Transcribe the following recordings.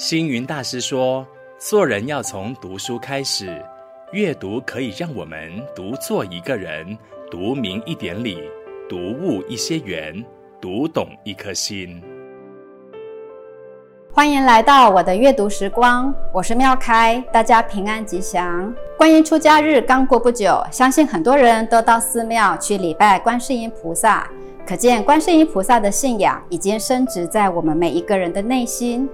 星云大师说：“做人要从读书开始，阅读可以让我们读做一个人，读明一点理，读悟一些缘，读懂一颗心。”欢迎来到我的阅读时光，我是妙开，大家平安吉祥。观音出家日刚过不久，相信很多人都到寺庙去礼拜观世音菩萨，可见观世音菩萨的信仰已经深植在我们每一个人的内心。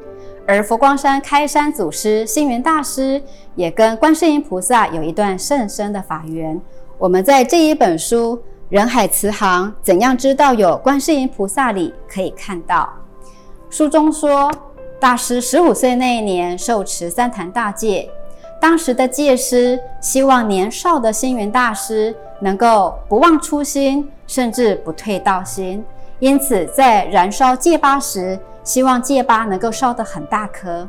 而佛光山开山祖师星云大师也跟观世音菩萨有一段甚深的法缘。我们在这一本书《人海慈航：怎样知道有观世音菩萨》里可以看到，书中说，大师十五岁那一年受持三坛大戒，当时的戒师希望年少的星云大师能够不忘初心，甚至不退道心，因此在燃烧戒疤时。希望戒疤能够烧得很大颗，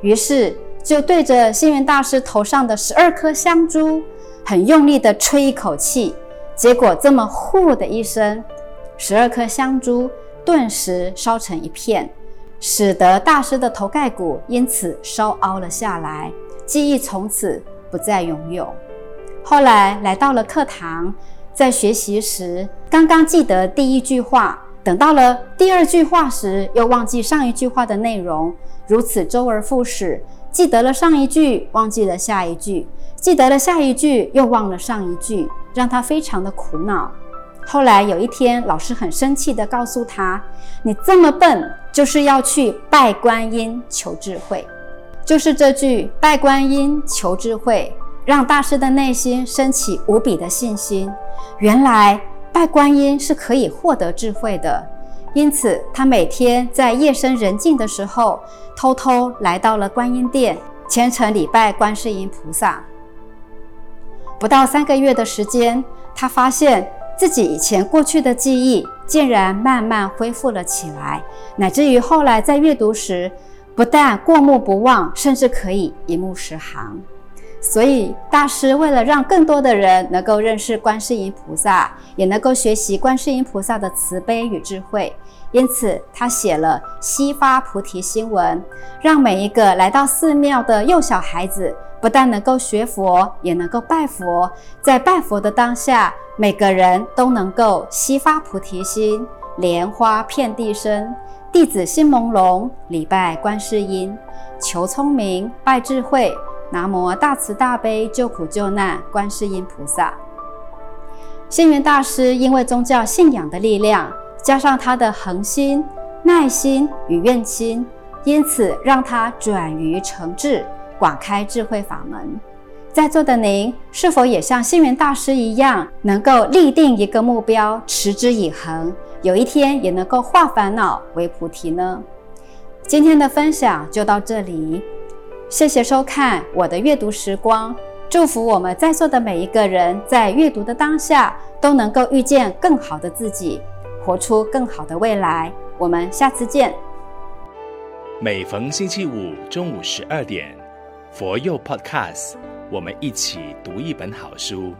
于是就对着星云大师头上的十二颗香珠，很用力地吹一口气，结果这么“呼”的一声，十二颗香珠顿时烧成一片，使得大师的头盖骨因此烧凹了下来，记忆从此不再拥有。后来来到了课堂，在学习时，刚刚记得第一句话。等到了第二句话时，又忘记上一句话的内容，如此周而复始。记得了上一句，忘记了下一句；记得了下一句，又忘了上一句，让他非常的苦恼。后来有一天，老师很生气地告诉他：“你这么笨，就是要去拜观音求智慧。”就是这句“拜观音求智慧”，让大师的内心升起无比的信心。原来。拜观音是可以获得智慧的，因此他每天在夜深人静的时候，偷偷来到了观音殿，虔诚礼拜观世音菩萨。不到三个月的时间，他发现自己以前过去的记忆竟然慢慢恢复了起来，乃至于后来在阅读时，不但过目不忘，甚至可以一目十行。所以，大师为了让更多的人能够认识观世音菩萨，也能够学习观世音菩萨的慈悲与智慧，因此他写了《西发菩提心文》，让每一个来到寺庙的幼小孩子，不但能够学佛，也能够拜佛。在拜佛的当下，每个人都能够西发菩提心，莲花遍地生，弟子心朦胧，礼拜观世音，求聪明，拜智慧。南无大慈大悲救苦救难观世音菩萨。星云大师因为宗教信仰的力量，加上他的恒心、耐心与愿心，因此让他转愚成智，广开智慧法门。在座的您，是否也像星云大师一样，能够立定一个目标，持之以恒，有一天也能够化烦恼为菩提呢？今天的分享就到这里。谢谢收看我的阅读时光，祝福我们在座的每一个人在阅读的当下都能够遇见更好的自己，活出更好的未来。我们下次见。每逢星期五中午十二点，佛佑 Podcast，我们一起读一本好书。